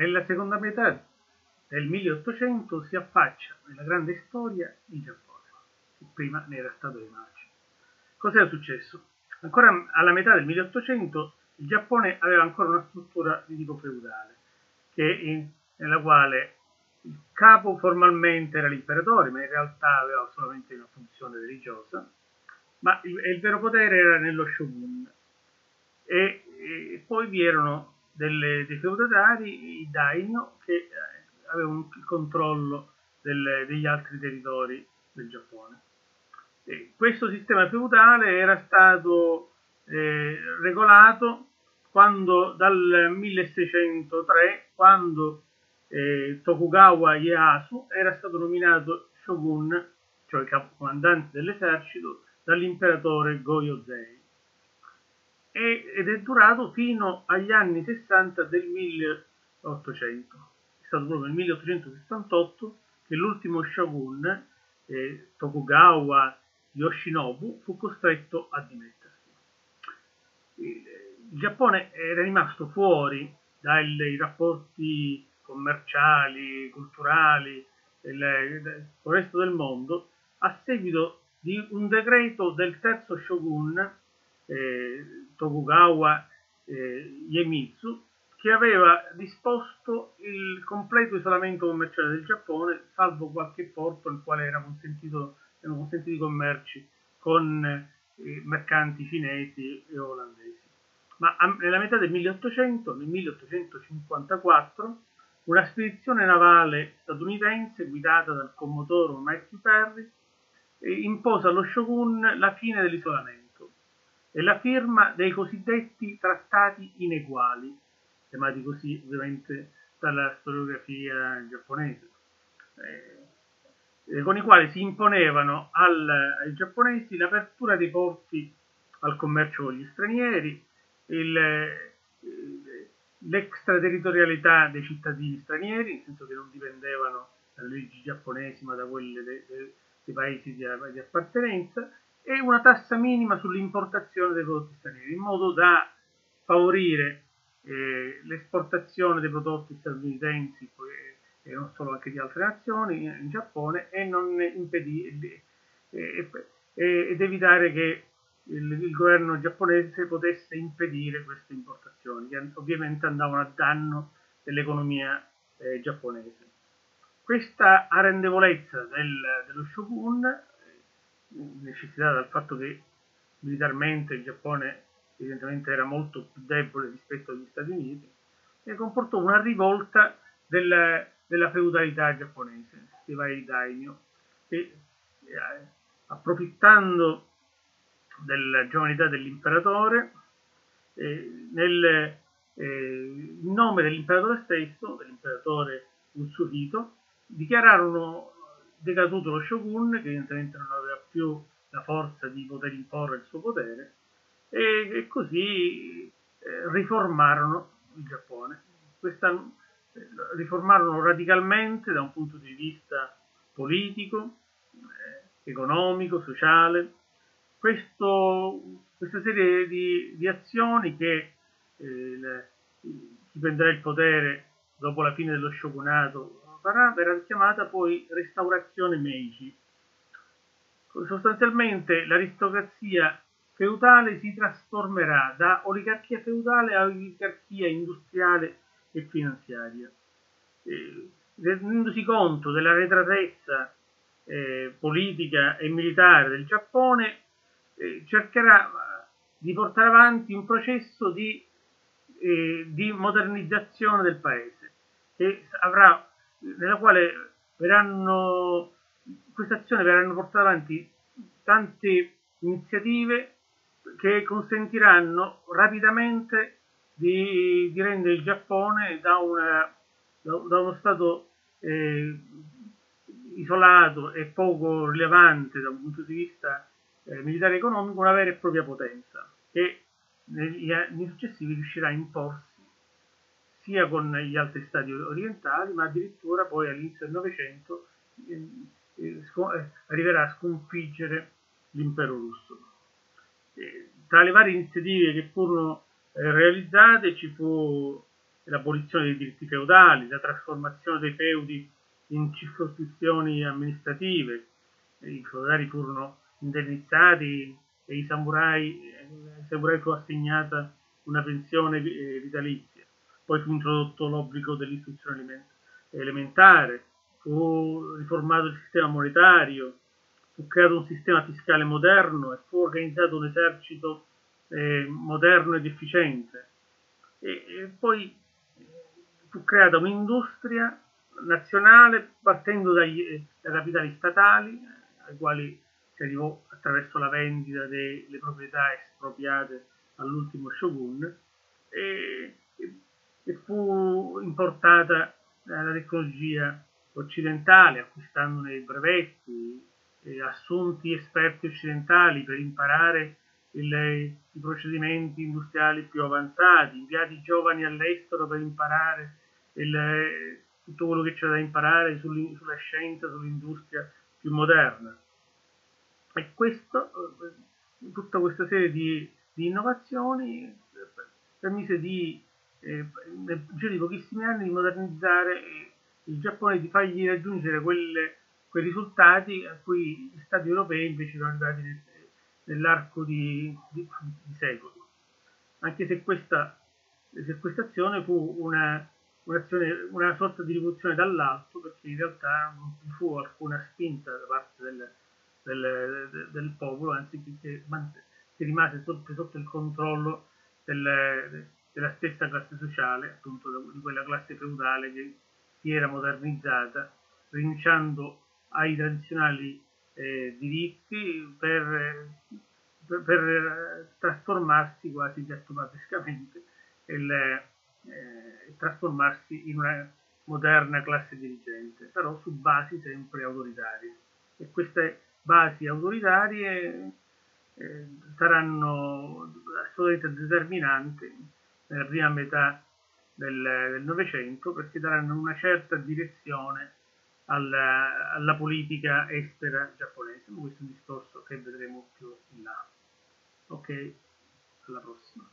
nella seconda metà del 1800 si affaccia nella grande storia il Giappone, che prima ne era stato immagine. Cos'era successo? Ancora alla metà del 1800 il Giappone aveva ancora una struttura di tipo feudale, in, nella quale il capo formalmente era l'imperatore, ma in realtà aveva solamente una funzione religiosa, ma il, il vero potere era nello shogun. E, e poi vi erano delle, dei feudatari, i daimyo, che eh, avevano il controllo del, degli altri territori del Giappone. E questo sistema feudale era stato eh, regolato quando dal 1603, quando eh, Tokugawa Ieyasu era stato nominato shogun, cioè capo comandante dell'esercito, dall'imperatore Goyozei ed è durato fino agli anni 60 del 1800. È stato proprio nel 1868 che l'ultimo shogun, eh, Tokugawa Yoshinobu, fu costretto a dimettersi. Il Giappone era rimasto fuori dai rapporti commerciali, culturali del resto del mondo a seguito di un decreto del terzo shogun eh, Tokugawa eh, Iemitsu che aveva disposto il completo isolamento commerciale del Giappone, salvo qualche porto nel quale erano consentiti commerci con eh, mercanti cinesi e olandesi. Ma a, nella metà del 1800, nel 1854, una spedizione navale statunitense guidata dal commodoro Matthew Perry impose allo shogun la fine dell'isolamento e la firma dei cosiddetti trattati ineguali, chiamati così ovviamente dalla storiografia giapponese, eh, con i quali si imponevano al, ai giapponesi l'apertura dei porti al commercio con gli stranieri, il, l'extraterritorialità dei cittadini stranieri, nel senso che non dipendevano dalle leggi giapponesi ma da quelle dei, dei paesi di, di, appartenenza, e una tassa minima sull'importazione dei prodotti stranieri, in modo da favorire eh, l'esportazione dei prodotti statunitensi e non solo anche di altre nazioni in Giappone e non impedire eh, ed evitare che il, il, governo giapponese potesse impedire queste importazioni, che ovviamente andavano a danno dell'economia eh, giapponese. Questa arrendevolezza del, dello shogun, eh, necessitata dal fatto che militarmente il Giappone evidentemente era molto più debole rispetto agli Stati Uniti, e comportò una rivolta del, della feudalità giapponese, dei vari daimyo, che eh, approfittando della giovanità dell'imperatore, eh, nel eh, nome dell'imperatore stesso, dell'imperatore Utsuhito, dichiararono decaduto lo shogun, che evidentemente non più la forza di poter imporre il suo potere, e, e così eh, riformarono il Giappone. Questa, eh, riformarono radicalmente da un punto di vista politico, eh, economico, sociale, questo, questa serie di, di azioni che eh, le, chi prenderà il potere dopo la fine dello shogunato farà verrà chiamata poi restaurazione Meiji. Sostanzialmente l'aristocrazia feudale si trasformerà da oligarchia feudale a oligarchia industriale e finanziaria. Eh, rendendosi conto della retratezza eh, politica e militare del Giappone, eh, cercherà eh, di portare avanti un processo di, eh, di modernizzazione del paese, avrà, nella quale verranno, questa azione verranno portate avanti tante iniziative che consentiranno rapidamente di, di rendere il Giappone da, una, da, uno stato eh, isolato e poco rilevante da un punto di vista eh, militare economico una vera e propria potenza che negli anni successivi riuscirà a imporsi sia con gli altri stati orientali, ma addirittura poi all'inizio del Novecento eh arriverà a sconfiggere l'impero russo. Eh, tra le varie iniziative che furono eh, realizzate ci fu l'abolizione dei diritti feudali, la trasformazione dei feudi in circoscrizioni amministrative, i feudali furono indennizzati e i samurai, ai samurai fu assegnata una pensione eh, vitalizia. Poi fu introdotto l'obbligo dell'istruzione elementare, fu riformato il sistema monetario, fu creato un sistema fiscale moderno e fu organizzato un esercito eh, moderno ed efficiente. E, e poi fu creata un'industria nazionale partendo dai, eh, dai capitali statali ai quali si arrivò attraverso la vendita delle proprietà espropriate all'ultimo shogun e, e fu importata la tecnologia occidentale acquistandone i brevetti, eh, assunti esperti occidentali per imparare il, i procedimenti industriali più avanzati, inviati giovani all'estero per imparare il, tutto quello che c'è da imparare sulla scienza, sull'industria più moderna. E questo, eh, tutta questa serie di, di innovazioni eh, permise di, eh, nel giro di pochissimi anni, di modernizzare il Giappone, di fargli raggiungere quelle, quei risultati a cui gli stati europei invece sono arrivati nel, nell'arco di, di, di, secoli. Anche se questa, se questa azione fu una, una sorta di rivoluzione dall'alto, perché in realtà non ci fu alcuna spinta da parte del, del, del popolo, anzi che, che rimase sotto, sotto il controllo del, della stessa classe sociale, appunto di quella classe feudale che si era modernizzata, rinunciando ai tradizionali eh, diritti per, per, per, trasformarsi quasi gattopatiscamente e eh, trasformarsi in una moderna classe dirigente, però su basi sempre autoritarie. E queste basi autoritarie eh, saranno assolutamente determinanti nella prima metà del Novecento perché daranno una certa direzione alla, alla, politica estera giapponese, ma questo è un discorso che vedremo più in là. Ok, alla prossima.